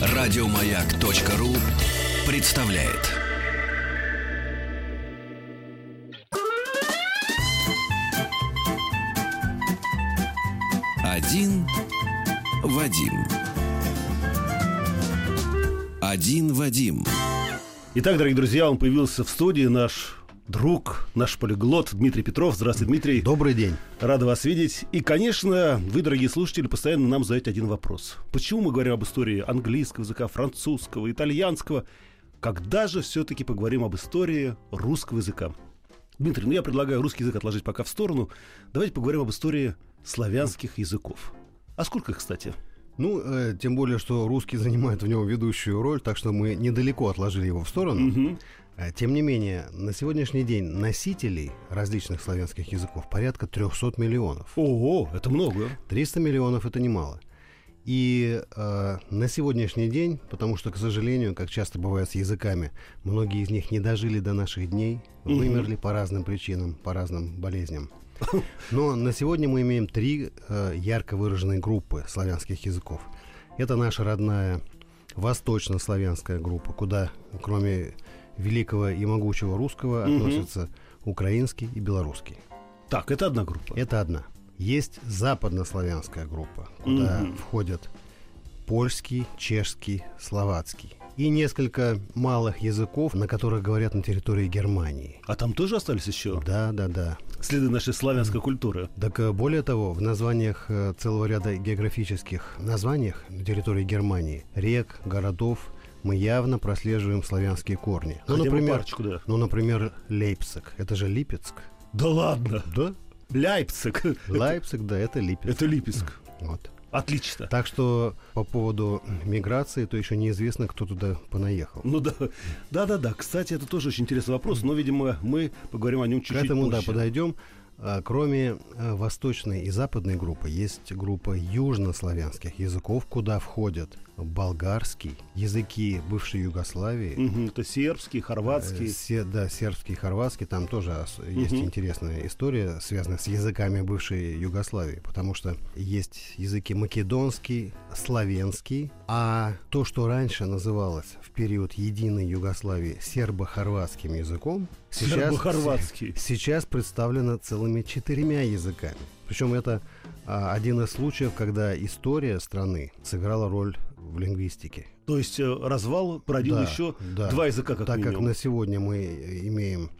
Радиомаяк.ру представляет. Один Вадим. Один Вадим. Итак, дорогие друзья, он появился в студии, наш друг, наш полиглот Дмитрий Петров. Здравствуйте, Дмитрий. Добрый день. Рада вас видеть. И, конечно, вы, дорогие слушатели, постоянно нам задаете один вопрос. Почему мы говорим об истории английского языка, французского, итальянского? Когда же все-таки поговорим об истории русского языка? Дмитрий, ну я предлагаю русский язык отложить пока в сторону. Давайте поговорим об истории славянских языков. А сколько их, кстати? Ну, э, тем более, что русский занимает в нем ведущую роль, так что мы недалеко отложили его в сторону. Мгм. Э, Тем не менее, на сегодняшний день носителей различных славянских языков порядка 300 миллионов. Ого, это много. 300 миллионов это немало. И э, на сегодняшний день, потому что, к сожалению, как часто бывает с языками, многие из них не дожили до наших дней, вымерли по разным причинам, по разным болезням. Но на сегодня мы имеем три э, ярко выраженные группы славянских языков. Это наша родная восточнославянская группа, куда, кроме великого и могучего русского, Мгм. относятся украинский и белорусский. Так, это одна группа. Это одна. Есть западнославянская группа, куда Мгм. входят польский, чешский, словацкий. И несколько малых языков, на которых говорят на территории Германии. А там тоже остались еще Да, да, да. следы нашей славянской культуры. Так э, более того, в названиях э, целого ряда географических названиях на территории Германии, рек, городов, мы явно прослеживаем славянские корни. Ну, Хотя например, парочку, да. ну, например, Лейпциг. Это же Липецк. Да ладно. Да? Ляйпциг. Лейпциг, да, это Липецк. Это Липецк. Вот. Отлично. Так что по поводу миграции, то еще неизвестно, кто туда понаехал. Ну да, да, да, да. Кстати, это тоже очень интересный вопрос, но, видимо, мы поговорим о нем К чуть-чуть этому, да, позже. подойдем. А, Кроме э, восточной и западной группы, есть группа южнославянских языков, куда входят болгарский, языки бывшей Югославии, Мгм, это сербский, э, хорватский. се- да, сербский, хорватский, там тоже есть Мгм. интересная история, связанная с языками бывшей Югославии, потому что есть языки македонский, славянский, а то, что раньше называлось в период единой Югославии сербо-хорватским языком, сейчас, Сербо-хорватский. сейчас представлено целыми четырьмя языками. Причем это а, один из случаев, когда история страны сыграла роль в лингвистике. То есть э, развал породил Да, еще да. два языка, как так как минимум. на сегодня мы имеем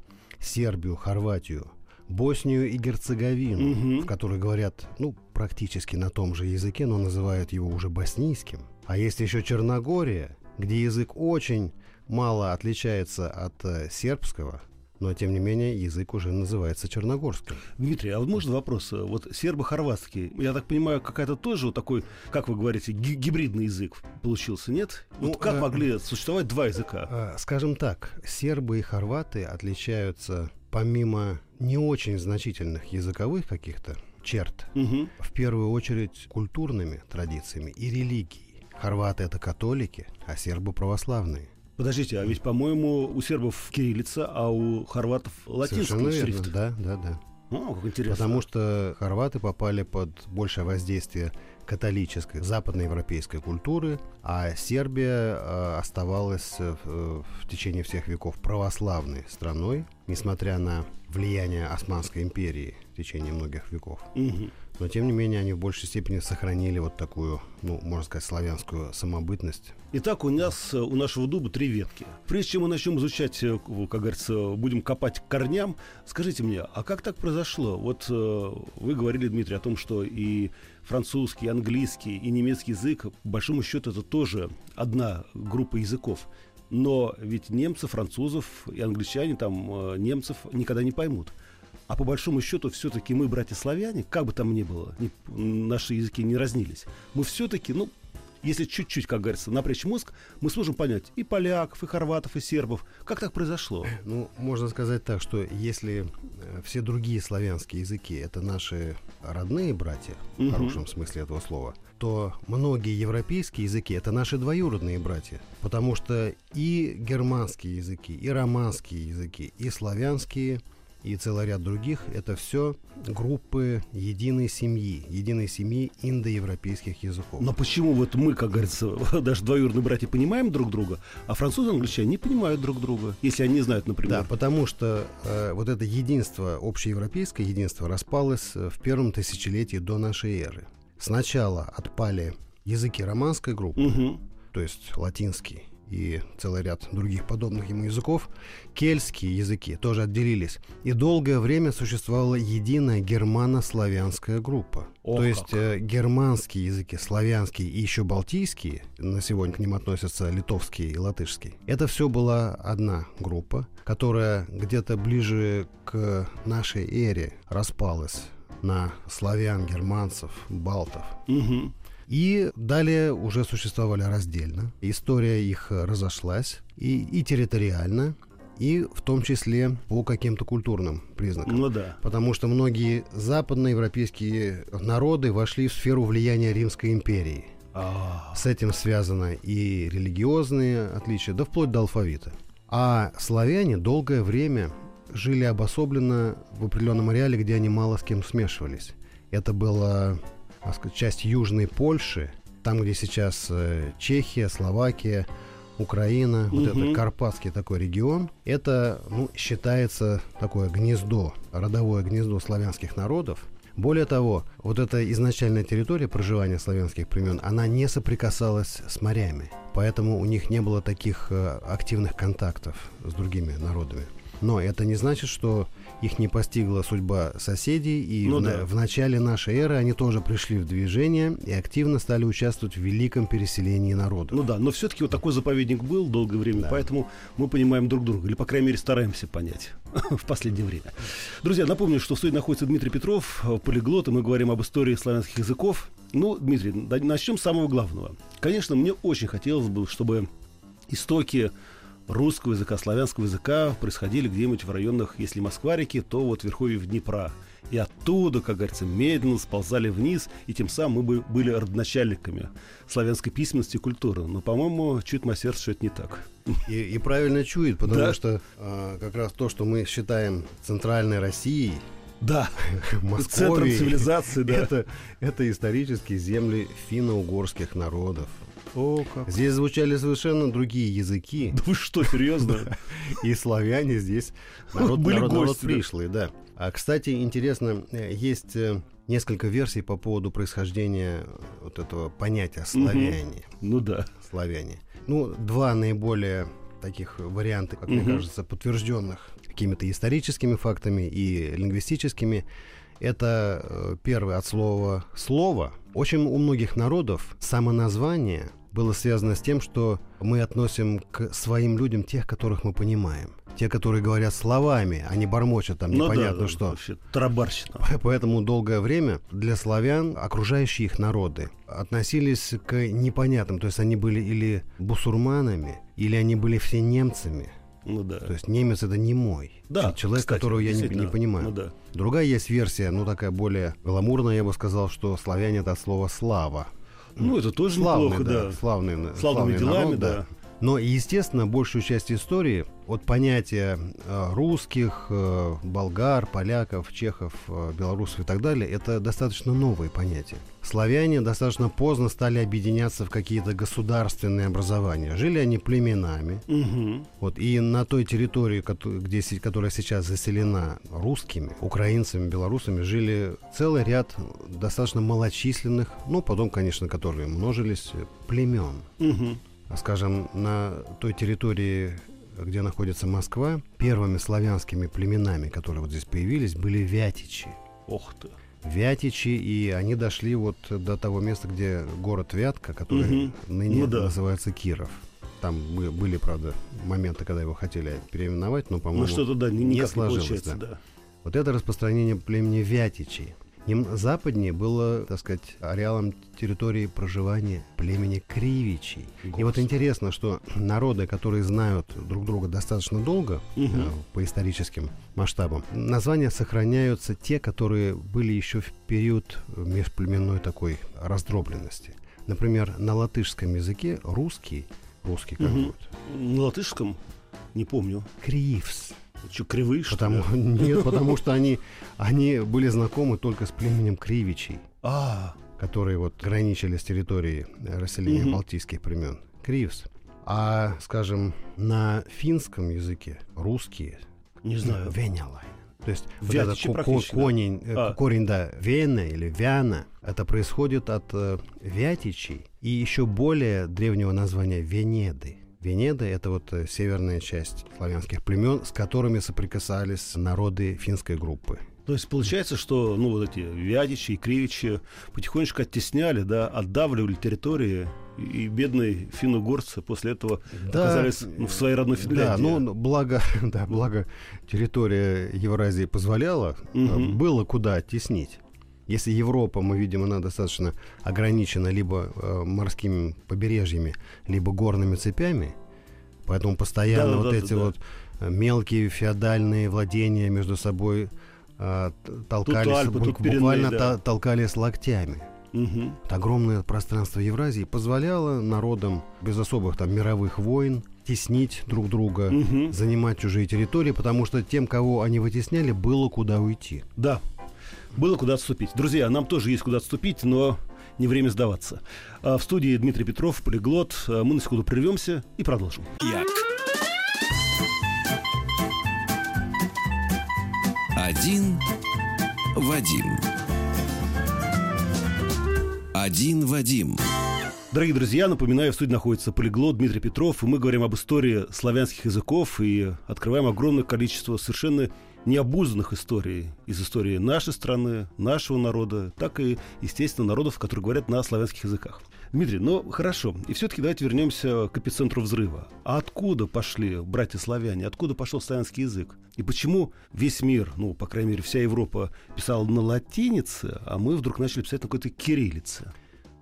Сербию, Хорватию, Боснию и Герцеговину, Мгм. в которой говорят, ну, практически на том же языке, но называют его уже боснийским. А есть еще Черногория, где язык очень мало отличается от э, сербского, но тем не менее язык уже называется черногорским. Дмитрий, а вот можно вопрос? Вот сербо-хорватский, я так понимаю, какая-то тоже вот такой, как вы говорите, ги- гибридный язык получился, нет? Вот Ну, как э, могли существовать два языка? А, Скажем так, сербы и хорваты отличаются помимо не очень значительных языковых каких-то черт, Мгм. в первую очередь культурными традициями и религией. Хорваты это католики, а сербы православные. Подождите, а ведь, по-моему, у сербов кириллица, а у хорватов латинский Совершенно верно. шрифт. Да, да, да. О, как интересно. Потому что хорваты попали под большее воздействие католической западноевропейской культуры, а Сербия э, оставалась э, в, в течение всех веков православной страной, несмотря на влияние Османской империи в течение многих веков. Мгм. Но тем не менее они в большей степени сохранили вот такую, ну, можно сказать, славянскую самобытность. Итак, у нас, э, у нашего дуба три ветки. Прежде чем мы начнем изучать, э, как говорится, будем копать корням, скажите мне, а как так произошло? Вот э, вы говорили, Дмитрий, о том, что и французский, и английский, и немецкий язык, по большому счету, это тоже одна группа языков. Но ведь немцы, французов и англичане, там, немцев никогда не поймут. А по большому счету, все-таки мы, братья-славяне, как бы там ни было, ни- наши языки не разнились, мы все-таки, ну, если чуть-чуть, как говорится, напрячь мозг, мы сможем понять и поляков, и хорватов, и сербов. Как так произошло? Ну, можно сказать так, что если э, все другие славянские языки это наши родные братья, Мгм. в хорошем смысле этого слова, то многие европейские языки это наши двоюродные братья. Потому что и германские языки, и романские языки, и славянские и целый ряд других, это все группы единой семьи, единой семьи индоевропейских языков. Но почему вот мы, как говорится, даже двоюродные братья понимаем друг друга, а французы и англичане не понимают друг друга, если они знают, например. Да, потому что э, вот это единство, общеевропейское единство распалось э, в первом тысячелетии до нашей эры. Сначала отпали языки романской группы, Мгм. то есть латинский и целый ряд других подобных ему языков, кельтские языки тоже отделились. И долгое время существовала единая германо-славянская группа. Ох То есть э, германские языки, славянские и еще балтийские, на сегодня к ним относятся литовский и латышский. Это все была одна группа, которая где-то ближе к нашей эре распалась на славян, германцев, балтов. Мгм. И далее уже существовали раздельно. История их э, разошлась и, и территориально, и в том числе по каким-то культурным признакам. Ну да. Потому что многие западноевропейские народы вошли в сферу влияния Римской империи. А, С этим связано и религиозные отличия, да вплоть до алфавита. А славяне долгое время жили обособленно в определенном ареале, где они мало с кем смешивались. Это так сказать, часть Южной Польши, там, где сейчас э, Чехия, Словакия, Украина, вот Мгм. это Карпатский такой регион, это ну, считается такое гнездо, родовое гнездо славянских народов. Более того, вот эта изначальная территория проживания славянских племен, она не соприкасалась с морями, поэтому у них не было таких э, активных контактов с другими народами. Но это не значит, что их не постигла судьба соседей, и Ну в, да. в начале нашей эры они тоже пришли в движение и активно стали участвовать в великом переселении народов. ну да, но все-таки вот такой заповедник был долгое время, Да. поэтому мы понимаем друг друга, или, по крайней мере, стараемся понять в последнее время. Друзья, напомню, что в студии находится Дмитрий Петров, э, полиглот, и мы говорим об истории славянских языков. Ну, Дмитрий, начнем с самого главного. Конечно, мне очень хотелось бы, чтобы истоки русского языка, славянского языка происходили где-нибудь в районах, если Москва-реки, то вот в верховье Днепра. И оттуда, как говорится, медленно сползали вниз, и тем самым мы бы были родоначальниками славянской письменности и культуры. Но, по-моему, чуть мое сердце, что это не так. И, и правильно чует, потому Да. что а, как раз то, что мы считаем центральной Россией, Да, центром Московией, цивилизации, да. это, это исторические земли финно-угорских народов. О, как. Здесь звучали совершенно другие языки, Да вы что, серьезно? и славяне здесь народ, Были народ, народ гости, да. пришлый, да. А, кстати, интересно, э, есть э, несколько версий по поводу происхождения вот этого понятия славяне. Ну да. славяне. Ну, два наиболее таких варианта, как мне Мгм. кажется, подтвержденных какими-то историческими фактами и лингвистическими. Это э, первый от слова «слово». Очень у многих народов самоназвание было связано с тем, что мы относим к своим людям тех, которых мы понимаем. Те, которые говорят словами, а не бормочут там Ну непонятно да, что. вообще, тарабарщина. Поэтому долгое время для славян окружающие их народы относились к непонятным. То есть они были или бусурманами, или они были все немцами. Ну да. То есть немец это не мой. Да, человек, кстати, которого я не, не понимаю. Ну да. Другая есть версия, ну такая более гламурная, я бы сказал, что славяне это от слова слава. Ну, это тоже Славный, неплохо, да. Славный, на- Славными славный делами, народ, да. Но, естественно, большую часть истории от понятия э, русских, э, болгар, поляков, чехов, э, белорусов и так далее, это достаточно новые понятия. Славяне достаточно поздно стали объединяться в какие-то государственные образования. Жили они племенами. Мгм. Вот, и на той территории, где, которая сейчас заселена русскими, украинцами, белорусами, жили целый ряд достаточно малочисленных, ну, потом, конечно, которые множились, племен. Мгм. Скажем, на той территории, где находится Москва, первыми славянскими племенами, которые вот здесь появились, были вятичи. Ох ты. Вятичи, и они дошли вот до того места, где город Вятка, который Мгм. ныне Ну да. называется Киров. Там бы- были, правда, моменты, когда его хотели переименовать, но, по-моему, Ну что-то, да, не сложилось, да. да. Вот это распространение племени Вятичей. Нем западнее было, так сказать, ареалом территории проживания племени Кривичей. И вот Господи. интересно, что народы, которые знают друг друга достаточно долго, э, по историческим масштабам, названия сохраняются те, которые были еще в период межплеменной такой раздробленности. Например, на латышском языке русский, русский как Мгм. будет, На латышском? Не помню. кривс. Что, кривые, что Потому, ли? нет, потому что они, они были знакомы только с племенем Кривичей, А, которые вот граничили с территорией э, расселения Мгм. балтийских племен. Кривс. А, скажем, на финском языке русские не знаю. Венялайн. То есть вот Вятичи этот ко- практически, да. конень, э, А. корень, да, вена или вяна, это происходит от э, вятичей и еще более древнего названия Венеды. Венеды — это вот э, северная часть славянских племен, с которыми соприкасались народы финской группы. То есть получается, что ну вот эти Вядичи и Кривичи потихонечку оттесняли, да, отдавливали территории, и бедные финно-угорцы после этого Да, оказались ну, в своей родной Финляндии. Да, ну н- благо, да, благо территория Евразии позволяла, Мгм. было куда оттеснить. Если Европа, мы видим, она достаточно ограничена либо э, морскими побережьями, либо горными цепями, поэтому постоянно вот Да-да-да-да-да. эти вот э, мелкие феодальные владения между собой э, толкались, Альпы, бу- тут буквально да. толкались локтями. Вот огромное пространство Евразии позволяло народам без особых там мировых войн теснить друг друга, Мгм. занимать чужие территории, потому что тем, кого они вытесняли, было куда уйти. Да, было куда отступить. Друзья, нам тоже есть куда отступить, но не время сдаваться. А В студии Дмитрий Петров, полиглот. А Мы на секунду прервемся и продолжим. Як. Один Вадим. Один Вадим. Дорогие друзья, напоминаю, в студии находится полиглот Дмитрий Петров, и мы говорим об истории славянских языков и открываем огромное количество совершенно необузданных историй из истории нашей страны, нашего народа, так и, естественно, народов, которые говорят на славянских языках. Дмитрий, ну хорошо, и все-таки давайте вернемся к эпицентру взрыва. А откуда пошли братья-славяне, откуда пошел славянский язык? И почему весь мир, ну, по крайней мере, вся Европа писала на латинице, а мы вдруг начали писать на какой-то кириллице?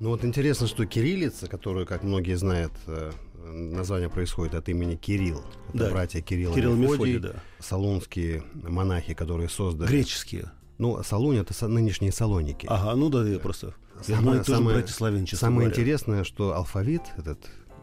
Ну вот интересно, что кириллица, которую, как многие знают, э, название происходит от имени Кирилл. Это Да. братья Кирилл, Кирилл и Мефодий, Мефодий, да. салунские монахи, которые создали... Греческие. Ну, Салунь — это нынешние Салоники. Ага, ну да, я просто... Я Самое- думаю, тоже самое- братья славяне, Самое говоря. интересное, что алфавит этот,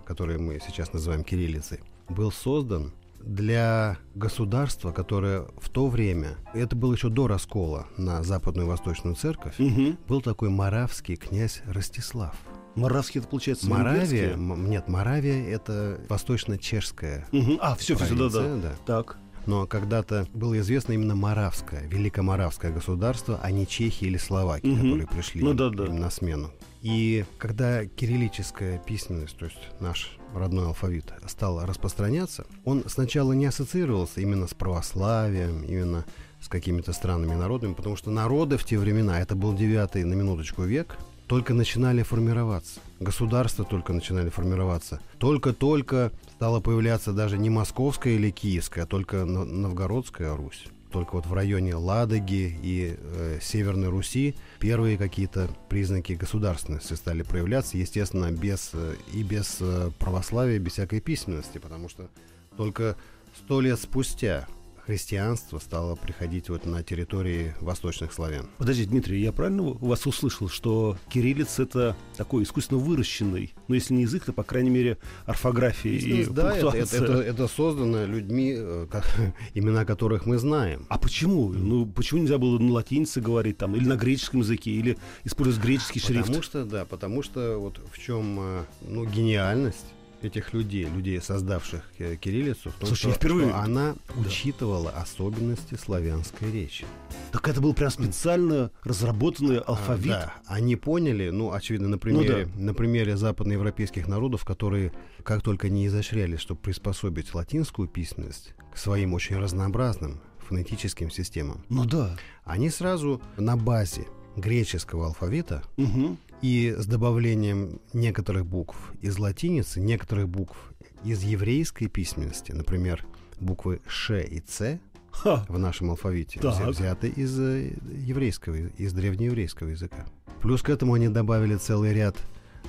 который мы сейчас называем кириллицей, был создан для государства, которое в то время, это было еще до раскола на Западную и Восточную Церковь, Мгм. был такой маравский князь Ростислав. Моравский это получается Моравия, нет, Моравия это восточно-чешская Мгм. А, все, все, да, да. да. Так. Но когда-то было известно именно Моравское, Великоморавское государство, а не Чехия или Словакия, Мгм. которые пришли Ну да, да. на смену. И когда кириллическая письменность, то есть наш родной алфавит, стал распространяться, он сначала не ассоциировался именно с православием, именно с какими-то странными народами, потому что народы в те времена, это был девятый на минуточку век, только начинали формироваться. Государства только начинали формироваться. Только-только стала появляться даже не московская или киевская, а только но- новгородская Русь. Только вот в районе Ладоги и э, Северной Руси первые какие-то признаки государственности стали проявляться, естественно, без, э, и без э, православия, без всякой письменности, потому что только сто лет спустя христианство стало приходить вот на территории восточных славян. Подожди, Дмитрий, я правильно вас услышал, что кириллица это такой искусственно выращенный, ну если не язык, то, по крайней мере, орфография и Бизнес, да, это, это, это- это создано людьми, э, ко- имена которых мы знаем. А почему? Ну, почему нельзя было на латинице говорить там, или на греческом языке, или использовать греческий шрифт? Потому что, да, потому что вот в чем э, ну, гениальность этих людей, людей, создавших э, кириллицу, в том, Слушай, что, я впервые- что она учитывала особенности славянской речи. Так это был прям специально разработанный алфавит. А, да, они поняли, ну, очевидно, на примере, на примере западноевропейских народов, которые как только не изощрялись, чтобы приспособить латинскую письменность к своим очень разнообразным фонетическим системам, Ну да. они сразу на базе греческого алфавита Мгм. И с добавлением некоторых букв из латиницы, некоторых букв из еврейской письменности, например, буквы Ш и Ц Ха. в нашем алфавите Так. взя- взяты из э, еврейского, из древнееврейского языка. Плюс к этому они добавили целый ряд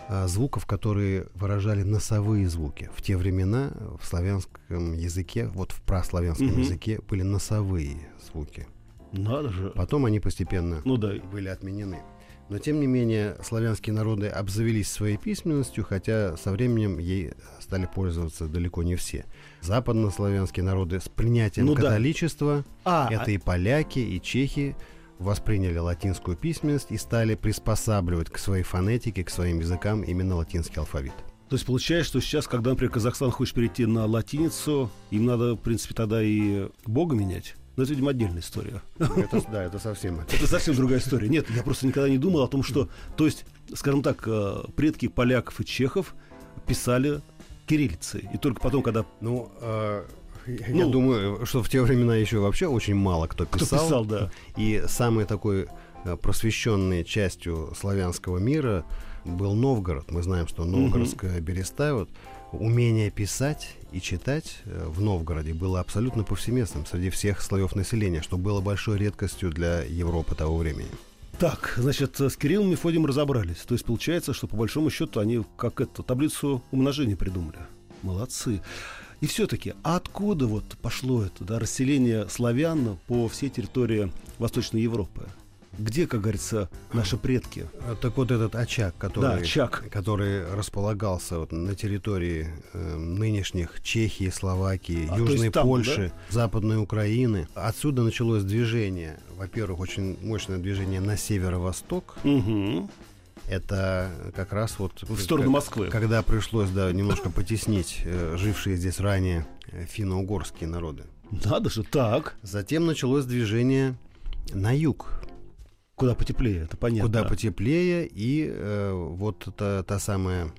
а, звуков, которые выражали носовые звуки. В те времена в славянском языке, вот в праславянском Мгм. языке были носовые звуки. Надо же. Потом они постепенно Ну да. были отменены. Но, тем не менее, славянские народы обзавелись своей письменностью, хотя со временем ей стали пользоваться далеко не все. Западнославянские народы с принятием Ну да. католичества, А, это и поляки, и чехи, восприняли латинскую письменность и стали приспосабливать к своей фонетике, к своим языкам именно латинский алфавит. То есть получается, что сейчас, когда, например, Казахстан хочет перейти на латиницу, им надо, в принципе, тогда и Бога менять. Но это, видимо, отдельная история. Это, да, это совсем это. Совсем другая история. Нет, я просто никогда не думал о том, что... То есть, скажем так, э, предки поляков и чехов писали кириллицей. И только потом, когда... Ну, э, я Ну. думаю, что в те времена еще вообще очень мало кто Кто писал. писал, да. И самой такой э, просвещенной частью славянского мира был Новгород. Мы знаем, что Новгородская береста, вот, умение писать и читать э, в Новгороде было абсолютно повсеместным среди всех слоев населения, что было большой редкостью для Европы того времени. Так, значит, с Кириллом и Мефодием разобрались. То есть получается, что по большому счету они как это таблицу умножения придумали. Молодцы. И все-таки, а откуда вот пошло это да, расселение славян по всей территории Восточной Европы? Где, как говорится, наши предки? А, Так вот этот очаг, который, Да, очаг. который располагался вот на территории э, нынешних Чехии, Словакии, А, Южной там, Польши, Западной Украины. Отсюда началось движение, во-первых, очень мощное движение на северо-восток. Угу. Это как раз вот... В сторону как- Москвы. Когда пришлось, да, немножко потеснить э, жившие здесь ранее э, финно-угорские народы. Надо же, так. Затем началось движение на юг, Куда потеплее, это понятно. куда потеплее, и э, вот та, та самая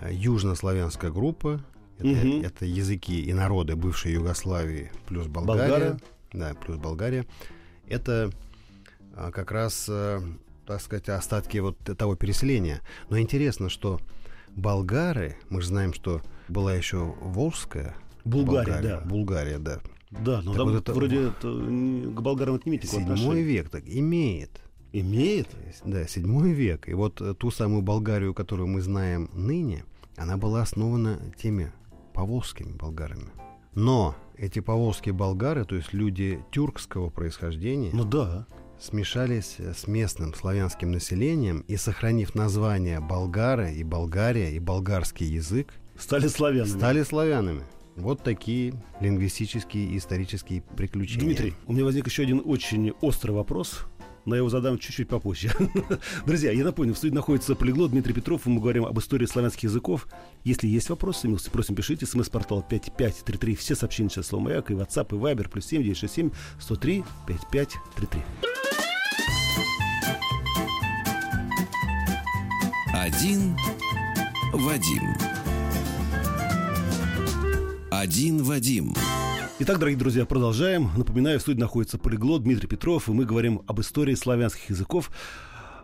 э, южнославянская группа, это, Мгм. это языки и народы бывшей Югославии плюс Болгария, Болгария. да, плюс Болгария, это а, как раз, э, так сказать, остатки вот того переселения. Но интересно, что болгары, мы же знаем, что была еще Волжская Булгария, да. Булгария, да. Да, но Так там вот это- вроде это к болгарам это не имеет Седьмой век так имеет. Имеет? Да, седьмой век. И вот э, ту самую Болгарию, которую мы знаем ныне, она была основана теми поволжскими болгарами. Но эти поволжские болгары, то есть люди тюркского происхождения, Ну да. смешались э, с местным славянским населением и, сохранив название болгары и Болгария и болгарский язык, Стали славянами. стали славянами. Вот такие лингвистические и исторические приключения. Дмитрий, у меня возник еще один очень острый вопрос. Но я его задам чуть-чуть попозже. Друзья, я напомню, в студии находится полиглот Дмитрий Петров, и мы говорим об истории славянских языков. Если есть вопросы, милости просим, пишите. СМС-портал 5533. Все сообщения сейчас слово «Маяк» и WhatsApp, и Viber, плюс 7 967 103 5533. Один Вадим. Один Вадим. Итак, дорогие друзья, продолжаем. Напоминаю, в студии находится полиглот Дмитрий Петров, и мы говорим об истории славянских языков.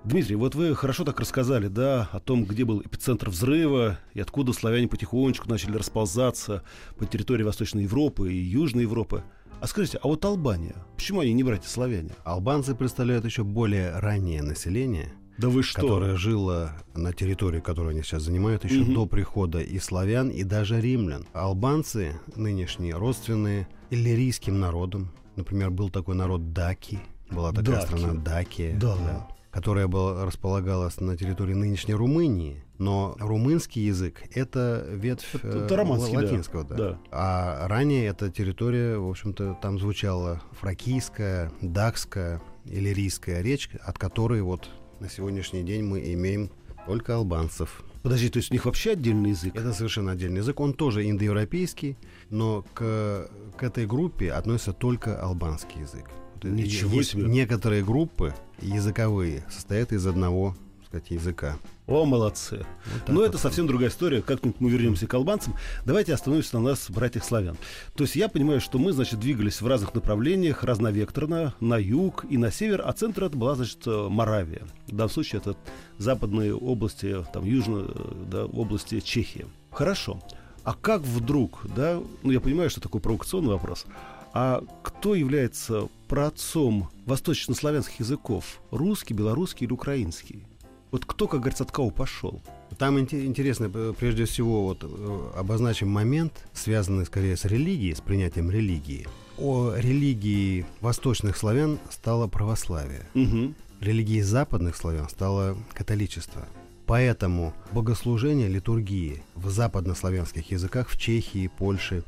Дмитрий, вот вы хорошо так рассказали, да, о том, где был эпицентр взрыва и откуда славяне потихонечку начали расползаться по территории Восточной Европы и Южной Европы. А скажите, а вот Албания, почему они не братья-славяне? Албанцы представляют еще более раннее население, Да вы что? которое жило на территории, которую они сейчас занимают, еще Мгм. до прихода и славян, и даже римлян. Албанцы нынешние родственные иллирийским народам. Например, был такой народ Даки, была такая Даки. страна Дакия, Да. которая была, располагалась на территории нынешней Румынии. Но румынский язык — это ветвь Это- это романский, да. латинского. Да. Да. А ранее эта территория, в общем-то, там звучала фракийская, дакская, иллирийская речь, от которой вот на сегодняшний день мы имеем только албанцев. Подожди, то есть у них вообще отдельный язык? Это совершенно отдельный язык. Он тоже индоевропейский, но к, к этой группе относится только албанский язык. Ничего есть себе. Некоторые группы языковые состоят из одного сказать, языка. О, молодцы. Вот Но вот. это совсем другая история. Как-нибудь мы вернемся к албанцам. Давайте остановимся на нас, братьях славян. То есть я понимаю, что мы, значит, двигались в разных направлениях, разновекторно, на юг и на север, а центр это была, значит, э, Моравия. В данном случае это западные области, там, южные э, да, области Чехии. Хорошо. А как вдруг, да, ну я понимаю, что такой провокационный вопрос, а кто является праотцом восточнославянских языков? Русский, белорусский или украинский? Вот кто, как говорится, от кого пошел? Там инте- интересно, э, прежде всего, вот э, обозначим момент, связанный скорее с религией, с принятием религии. О религии восточных славян стало православие. Угу. религией западных славян стало католичество. Поэтому богослужение, литургии в западнославянских языках в Чехии, Польше,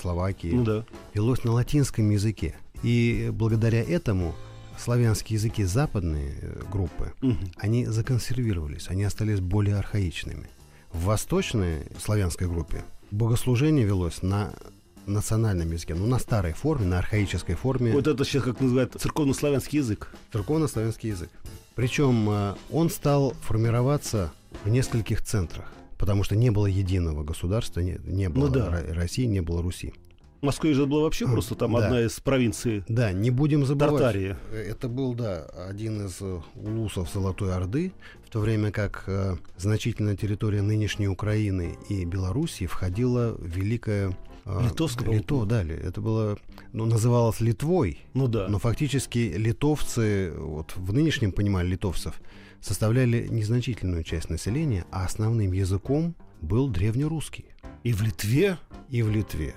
Словакии Ну да. велось на латинском языке. И благодаря этому славянские языки западные э, группы, Мгм. они законсервировались, они остались более архаичными. В восточной славянской группе богослужение велось на национальном языке, ну, на старой форме, на архаической форме, Вот это сейчас как называют церковно-славянский язык. церковно-славянский язык. Причем э, он стал формироваться в нескольких центрах, потому что не было единого государства, не, не было Ну да. Ро- России, не было Руси. Москве же была вообще просто там Да. одна из провинций Да, не будем забывать. Тартарии. Это был, да, один из э, улусов Золотой Орды, в то время как э, значительная территория нынешней Украины и Белоруссии входила в Великое... э, Литовское. Лито, да, это было, ну, называлось Литвой, Ну да. но фактически литовцы, вот в нынешнем понимании литовцев, составляли незначительную часть населения, а основным языком был древнерусский. И в Литве И в Литве.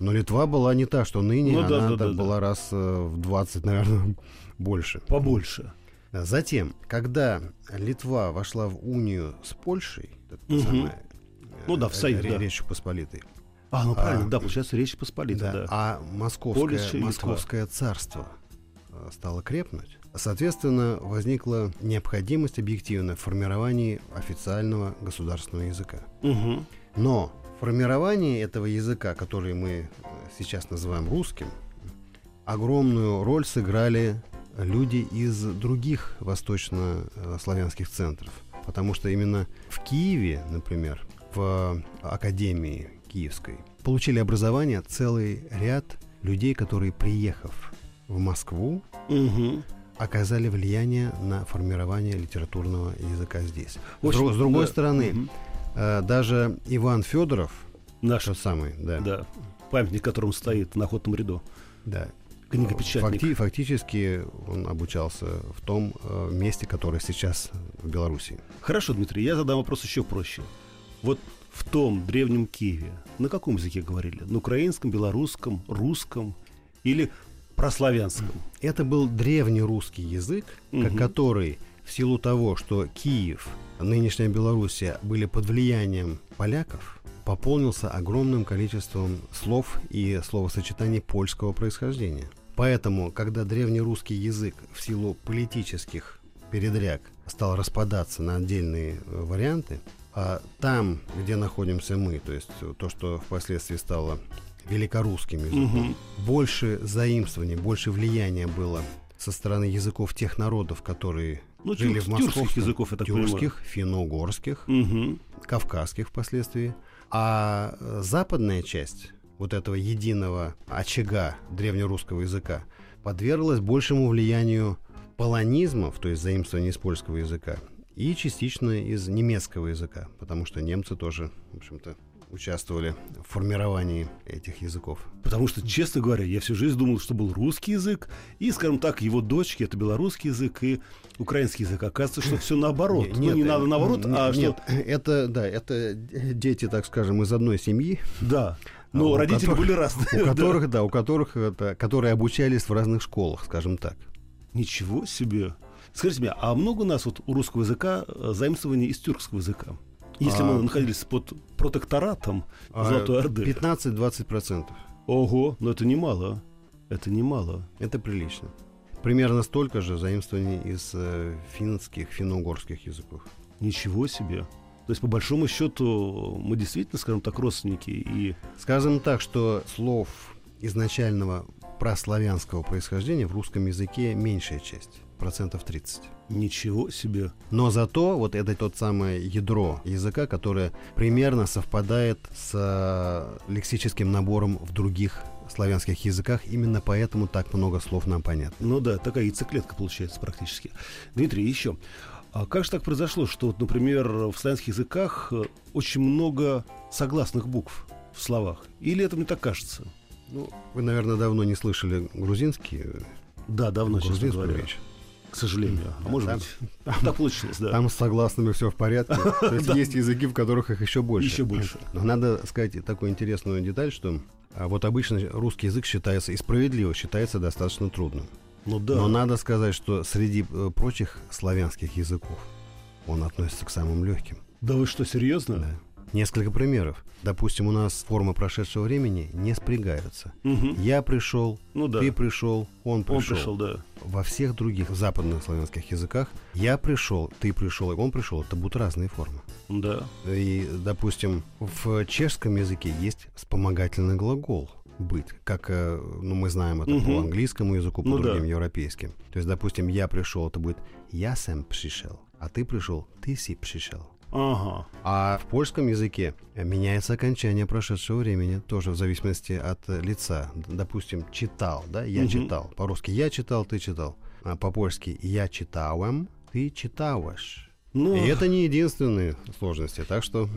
Но Литва была не та, что ныне, Ну да, она да, да, да. была раз э, в 20, наверное, больше. побольше. Да, Затем, когда Литва вошла в унию с Польшей, это Мгм. самое, Ну да, в э, союз, да. Речью Посполитой. А, ну правильно, А, да, получается, Речь Посполита, да. А московское, Польша и Литва. московское царство э, стало крепнуть. Соответственно, возникла необходимость объективно в формировании официального государственного языка. Мгм. Но формирование этого языка, который мы э, сейчас называем русским, огромную роль сыграли люди из других восточнославянских центров. Потому что именно в Киеве, например, в Академии Киевской, получили образование целый ряд людей, которые, приехав в Москву, Мгм. оказали влияние на формирование литературного языка здесь. В С с другой да. стороны, Мгм. Э, даже Иван Федоров, Наш, тот самый, да, да, памятник, которому стоит на охотном ряду. да. Книгопечатник. Факти- фактически он обучался в том э, месте, которое сейчас в Беларуси. Хорошо, Дмитрий, я задам вопрос еще проще. Вот в том древнем Киеве на каком языке говорили? На украинском, белорусском, русском или прославянском? Это был древний русский язык, Мгм. который в силу того, что Киев, нынешняя Белоруссия были под влиянием поляков, пополнился огромным количеством слов и словосочетаний польского происхождения. Поэтому, когда древнерусский язык в силу политических передряг стал распадаться на отдельные э, варианты, а там, где находимся мы, то есть э, то, что впоследствии стало великорусским языком, Мгм. больше заимствований, больше влияния было со стороны языков тех народов, которые Ну, жили тюрк- в московском, языков, понимаю. тюркских, финно-угорских, Мгм. кавказских впоследствии. А э, западная часть вот этого единого очага древнерусского языка подверглась большему влиянию полонизмов, то есть заимствования из польского языка, и частично из немецкого языка, потому что немцы тоже, в общем-то, участвовали в формировании этих языков. Потому что, честно говоря, я всю жизнь думал, что был русский язык, и, скажем так, его дочки это белорусский язык и украинский язык. Оказывается, что все наоборот. Не- ну, не э, надо наоборот, н- а нет, что... это, да, это дети, так скажем, из одной семьи, Да. Но у родители которых- были разные. у которых, да, у которых это, которые обучались в разных школах, скажем так. Ничего себе. Скажите мне, а много у нас вот у русского языка э, заимствований из тюркского языка? Если А, мы находились под протекторатом А, Золотой Орды. 15-20%. Ого, но это немало. Это немало. Это прилично. Примерно столько же заимствований из э, финских, финно-угорских языков. Ничего себе. То есть, по большому счету, мы действительно, скажем так, родственники. И Скажем так, что слов изначального прославянского происхождения в русском языке меньшая часть, процентов 30. Ничего себе. Но зато вот это тот самое ядро языка, которое примерно совпадает с э, лексическим набором в других славянских языках. Именно поэтому так много слов нам понятно. Ну да, такая яйцеклетка получается практически. Дмитрий, еще. А как же так произошло, что, вот, например, в славянских языках э, очень много согласных букв в словах? Или это мне так кажется? Ну, вы, наверное, давно не слышали грузинский, Да, давно, честно говоря. речь. К сожалению. А может Там- быть, так получилось, да. Там с согласными все в порядке. То есть есть языки, в которых их еще больше. Еще больше. Но надо сказать такую интересную деталь, что а, вот обычно русский язык считается, и справедливо считается достаточно трудным. Ну да. Но надо сказать, что среди э, прочих славянских языков он относится к самым легким. Да вы что, серьезно? Да. Несколько примеров. Допустим, у нас формы прошедшего времени не спрягаются. Мгм. Я пришел, Ну да. ты пришел, он Он пришел. пришел, да. Во всех других западных славянских языках я пришел, ты пришел, и он пришел. Это будут разные формы. Да. И, допустим, в чешском языке есть вспомогательный глагол быть, как э, ну, мы знаем это Мгм. по английскому языку, по Ну да. другим европейским. То есть, допустим, я пришел, это будет я сам пришел, а ты пришел, ты си пришел. Ага. А в польском языке меняется окончание прошедшего времени, тоже в зависимости от лица. Допустим, читал, да, я Мгм. читал. По-русски я читал, ты читал. А по-польски я читауем, ты читауешь. Ну, И это не единственные сложности, так что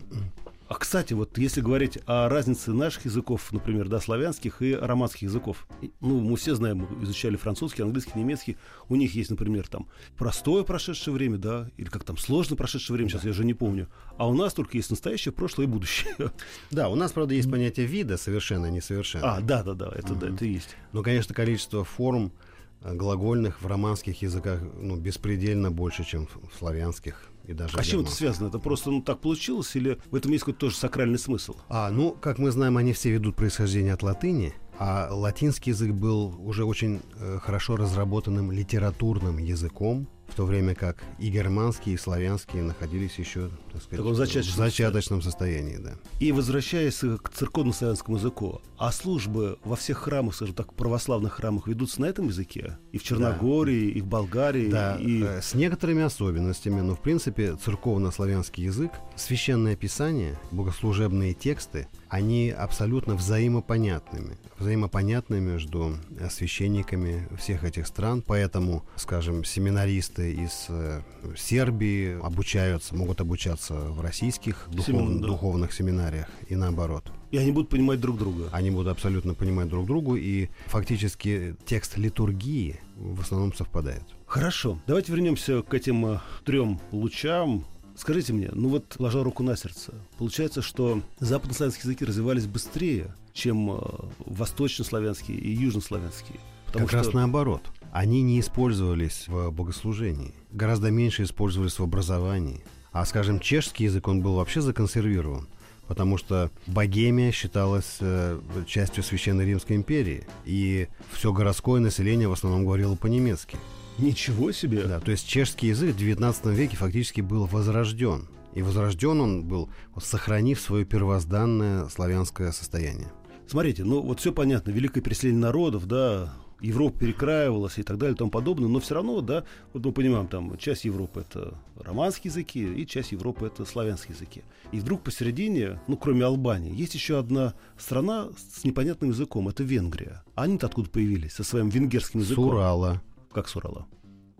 а кстати, вот если говорить о разнице наших языков, например, да, славянских и романских языков, ну, мы все знаем, изучали французский, английский, немецкий, у них есть, например, там простое прошедшее время, да, или как там сложно прошедшее время, сейчас я уже не помню, а у нас только есть настоящее, прошлое и будущее. Да, у нас, правда, есть понятие вида совершенно несовершенно. А, да, да, да, это да, это есть. Но, конечно, количество форм э, глагольных в романских языках ну, беспредельно больше, чем в славянских и даже А с чем это связано? Это просто ну, так получилось, или в этом есть какой-то тоже сакральный смысл? А, ну, как мы знаем, они все ведут происхождение от латыни, а латинский язык был уже очень э, хорошо разработанным литературным языком, в то время как и германский, и славянский находились еще, так сказать, Таком зачаточном в зачаточном состоянии, да. И возвращаясь к церковно-славянскому языку, а службы во всех храмах, скажем так, православных храмах ведутся на этом языке? И в Черногории, и в Болгарии, Да, и... э, с некоторыми особенностями, но в принципе церковно-славянский язык, священное писание, богослужебные тексты, они абсолютно взаимопонятными. Взаимопонятны между э, священниками всех этих стран, поэтому, скажем, семинаристы из э, Сербии обучаются, могут обучаться в российских духов- Семин- да. духовных семинариях и наоборот. и они будут понимать друг друга. Они будут абсолютно понимать друг другу, и фактически текст литургии в основном совпадает. Хорошо, давайте вернемся к этим э, трем лучам. Скажите мне, ну вот, ложа руку на сердце, получается, что западнославянские языки развивались быстрее, чем э, восточнославянские и южнославянские. Потому как раз что наоборот. Они не использовались в богослужении. Гораздо меньше использовались в образовании. А, скажем, чешский язык, он был вообще законсервирован. Потому что Богемия считалась э, частью Священной Римской империи. И все городское население в основном говорило по-немецки. ничего себе. Да, то есть чешский язык в 19 веке фактически был возрожден. И возрожден он был, сохранив свое первозданное славянское состояние. Смотрите, ну вот все понятно, великое переселение народов, да, Европа перекраивалась и так далее и тому подобное, но все равно, да, вот мы понимаем, там часть Европы это романские языки и часть Европы это славянские языки. И вдруг посередине, ну кроме Албании, есть еще одна страна с непонятным языком, это Венгрия. Они-то откуда появились? Со своим венгерским С языком. Урала. Как с Урала.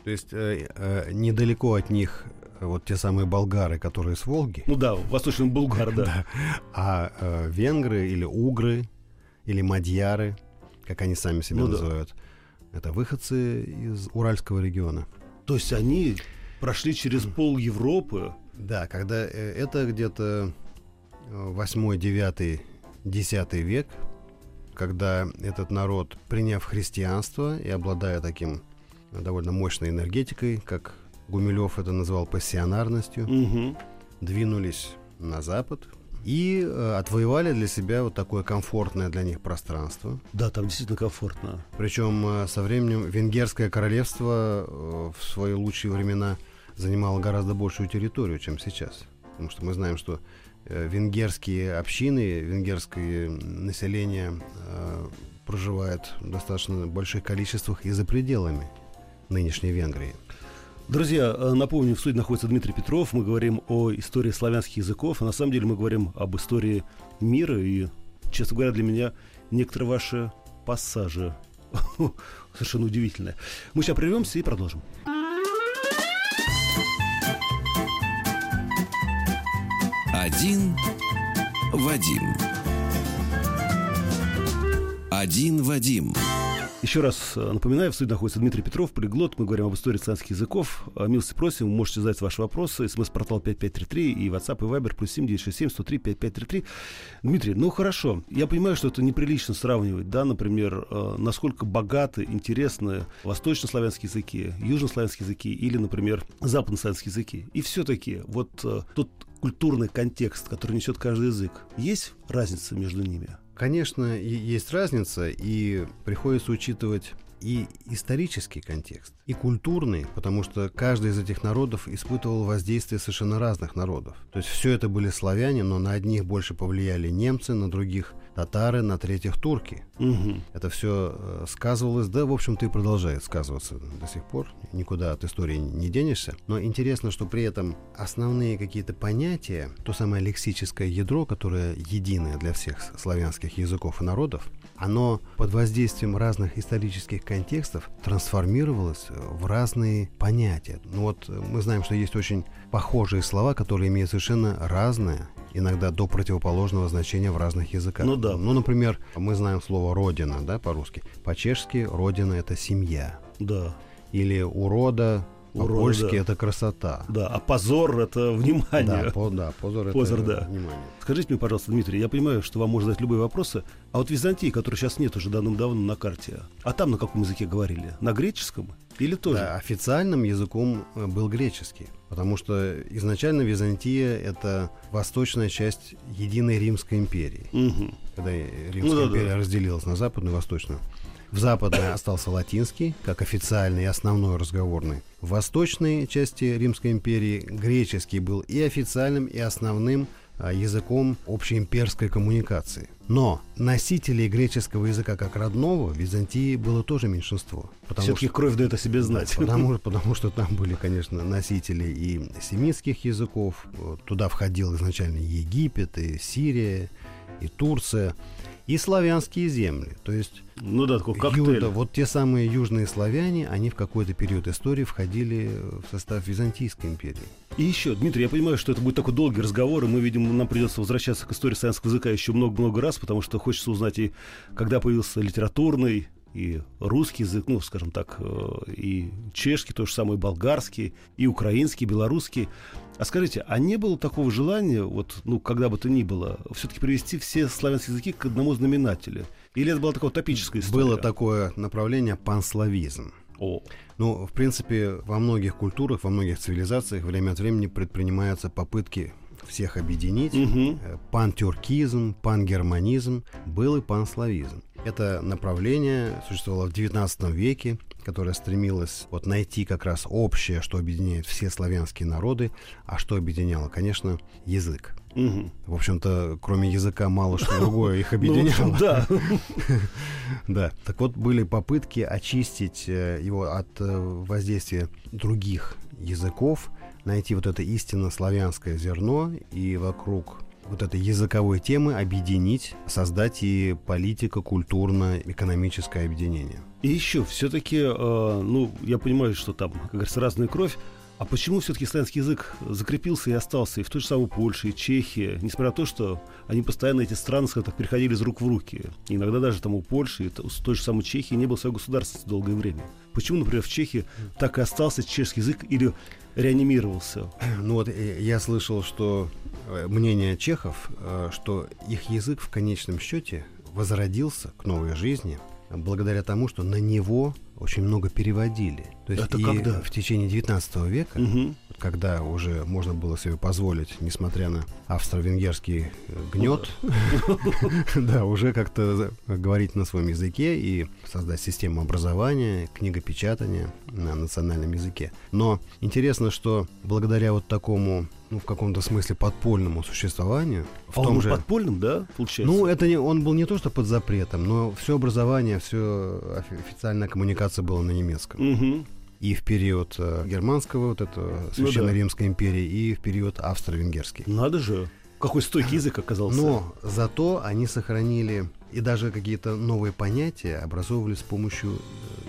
То есть э, э, недалеко от них э, вот те самые болгары, которые с Волги, Ну да, восточный булгар, да. а э, венгры или угры или мадьяры, как они сами себя Ну да. называют, это выходцы из Уральского региона. То есть они прошли через пол Европы. Да, когда э, это где-то 8, 9, 10 век, когда этот народ, приняв христианство и обладая таким э, довольно мощной энергетикой, как Гумилев это назвал пассионарностью, Мгм. двинулись на запад и э, отвоевали для себя вот такое комфортное для них пространство. Да, там действительно комфортно. Причем э, со временем Венгерское королевство э, в свои лучшие времена занимало гораздо большую территорию, чем сейчас. Потому что мы знаем, что венгерские общины, венгерское население проживает в достаточно больших количествах и за пределами нынешней Венгрии. Друзья, э, напомню, в студии находится Дмитрий Петров. Мы говорим о истории славянских языков. А на самом деле мы говорим об истории мира. И, честно говоря, для меня некоторые ваши пассажи совершенно удивительные. Мы сейчас прервемся и продолжим. Один Вадим. Один Вадим. Еще раз э, напоминаю, в студии находится Дмитрий Петров, полиглот. Мы говорим об истории славянских языков. Э, милости просим, можете задать ваши вопросы. СМС-портал 5533 и WhatsApp и Viber плюс 7967 103 5533. Дмитрий, ну хорошо. Я понимаю, что это неприлично сравнивать, да, например, э, насколько богаты, интересны восточнославянские языки, южнославянские языки или, например, западнославянские языки. И все-таки вот тот культурный контекст, который несет каждый язык, есть разница между ними? Конечно, есть разница, и приходится учитывать и исторический контекст, и культурный, потому что каждый из этих народов испытывал воздействие совершенно разных народов. То есть все это были славяне, но на одних больше повлияли немцы, на других татары, на третьих турки. Угу. Это все э, сказывалось, да, в общем-то, и продолжает сказываться до сих пор. Никуда от истории не денешься. Но интересно, что при этом основные какие-то понятия, то самое лексическое ядро, которое единое для всех славянских языков и народов, оно под воздействием разных исторических контекстов трансформировалось в разные понятия. Ну вот э, мы знаем, что есть очень похожие слова, которые имеют совершенно разное иногда до противоположного значения в разных языках. Ну да. Ну, например, мы знаем слово «родина», да, по-русски. По-чешски «родина» — это семья. Да. Или «урода» По-польски да. это красота. Да, а позор это внимание. Да, по, да позор, позор это да. внимание. Скажите мне, пожалуйста, Дмитрий, я понимаю, что вам можно задать любые вопросы, а вот Византии, которой сейчас нет уже давным-давно на карте, а там на каком языке говорили? На греческом? Или тоже? Да, официальным языком э, был греческий, потому что изначально Византия это восточная часть единой Римской империи. Угу. Когда Римская ну, да, империя да. разделилась на западную и восточную. В западной остался латинский, как официальный и основной разговорный. В восточной части Римской империи греческий был и официальным, и основным а, языком общеимперской коммуникации. Но носителей греческого языка как родного в Византии было тоже меньшинство. Все-таки кровь дает о себе знать. Да, потому, потому что там были, конечно, носители и семитских языков. Туда входил изначально Египет, и Сирия, и Турция и славянские земли. То есть ну да, такой коктейль. Юда, вот те самые южные славяне, они в какой-то период истории входили в состав Византийской империи. И еще, Дмитрий, я понимаю, что это будет такой долгий разговор, и мы, видимо, нам придется возвращаться к истории славянского языка еще много-много раз, потому что хочется узнать и когда появился литературный и русский язык, ну, скажем так, э, и чешский, то же самое, и болгарский, и украинский, и белорусский. А скажите, а не было такого желания, вот, ну, когда бы то ни было, все-таки привести все славянские языки к одному знаменателю? Или это была такая утопическая история? Было такое направление панславизм. О. Ну, в принципе, во многих культурах, во многих цивилизациях время от времени предпринимаются попытки всех объединить. Угу. Пантюркизм, пангерманизм, был и панславизм. Это направление существовало в XIX веке, которое стремилось вот найти как раз общее, что объединяет все славянские народы, а что объединяло, конечно, язык. Угу. В общем-то, кроме языка мало что другое их ну, объединяло. Да. Да. Так вот, были попытки очистить э, его от э, воздействия других языков, найти вот это истинно славянское зерно и вокруг вот этой языковой темы объединить, создать и политико-культурно-экономическое объединение. И еще, все-таки, э, ну, я понимаю, что там, как говорится, разная кровь, а почему все-таки славянский язык закрепился и остался и в той же самой Польше, и Чехии, несмотря на то, что они постоянно, эти страны, скажем так, переходили из рук в руки. Иногда даже там у Польши, и у той же самой Чехии не было своего государства долгое время. Почему, например, в Чехии так и остался чешский язык или реанимировался? Ну вот э, я слышал, что э, мнение чехов, э, что их язык в конечном счете возродился к новой жизни благодаря тому, что на него очень много переводили. То есть Это и когда? в течение 19 века, угу. когда уже можно было себе позволить, несмотря на австро-венгерский гнет, да, уже как-то говорить на своем языке и создать систему образования, книгопечатания на национальном языке. Но интересно, что благодаря вот такому ну, в каком-то смысле подпольному существованию. В а том он же... подпольным, да, получается? Ну, это не, он был не то, что под запретом, но все образование, все официальная коммуникация была на немецком. Угу. И в период э, германского вот этого Священной ну, да. Римской империи, и в период австро-венгерский. Надо же! Какой стойкий язык оказался. Но зато они сохранили и даже какие-то новые понятия образовывали с помощью э,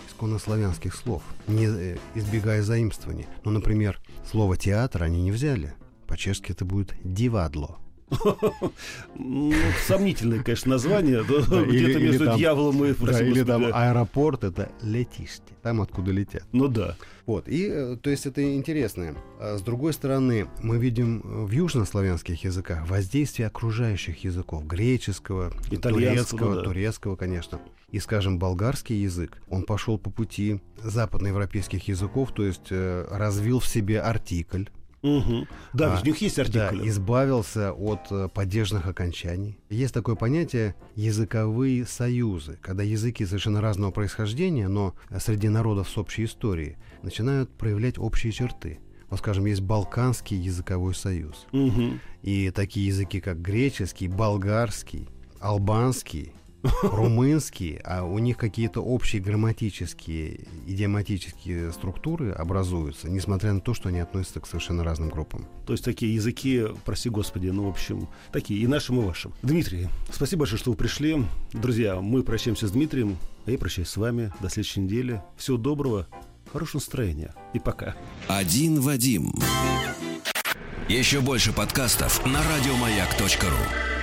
исконнославянских слов, не э, избегая заимствований. Ну, например, слово «театр» они не взяли. По-чешски это будет «дивадло». Ну, сомнительное, конечно, название. Где-то между дьяволом и... Или там аэропорт — это летишьте, там, откуда летят. Ну да. Вот, и, э, то есть, это интересно. А с другой стороны, мы видим в южнославянских языках воздействие окружающих языков, греческого, турецкого, турецкого, конечно. И, скажем, болгарский язык, он пошел по пути западноевропейских языков, то есть э, развил в себе артикль, Угу. Да, а, в них есть артикли. Да, избавился от э, падежных окончаний. Есть такое понятие языковые союзы, когда языки совершенно разного происхождения, но среди народов с общей историей начинают проявлять общие черты. Вот, скажем, есть Балканский языковой союз. Угу. И такие языки, как греческий, болгарский, албанский, румынский, а у них какие-то общие грамматические, идиоматические структуры образуются, несмотря на то, что они относятся к совершенно разным группам. То есть такие языки, прости господи, ну, в общем, такие и нашим, и вашим. Дмитрий, спасибо большое, что вы пришли. Друзья, мы прощаемся с Дмитрием, а я прощаюсь с вами. До следующей недели. Всего доброго, хорошего настроения и пока. Один Вадим. Еще больше подкастов на радиомаяк.ру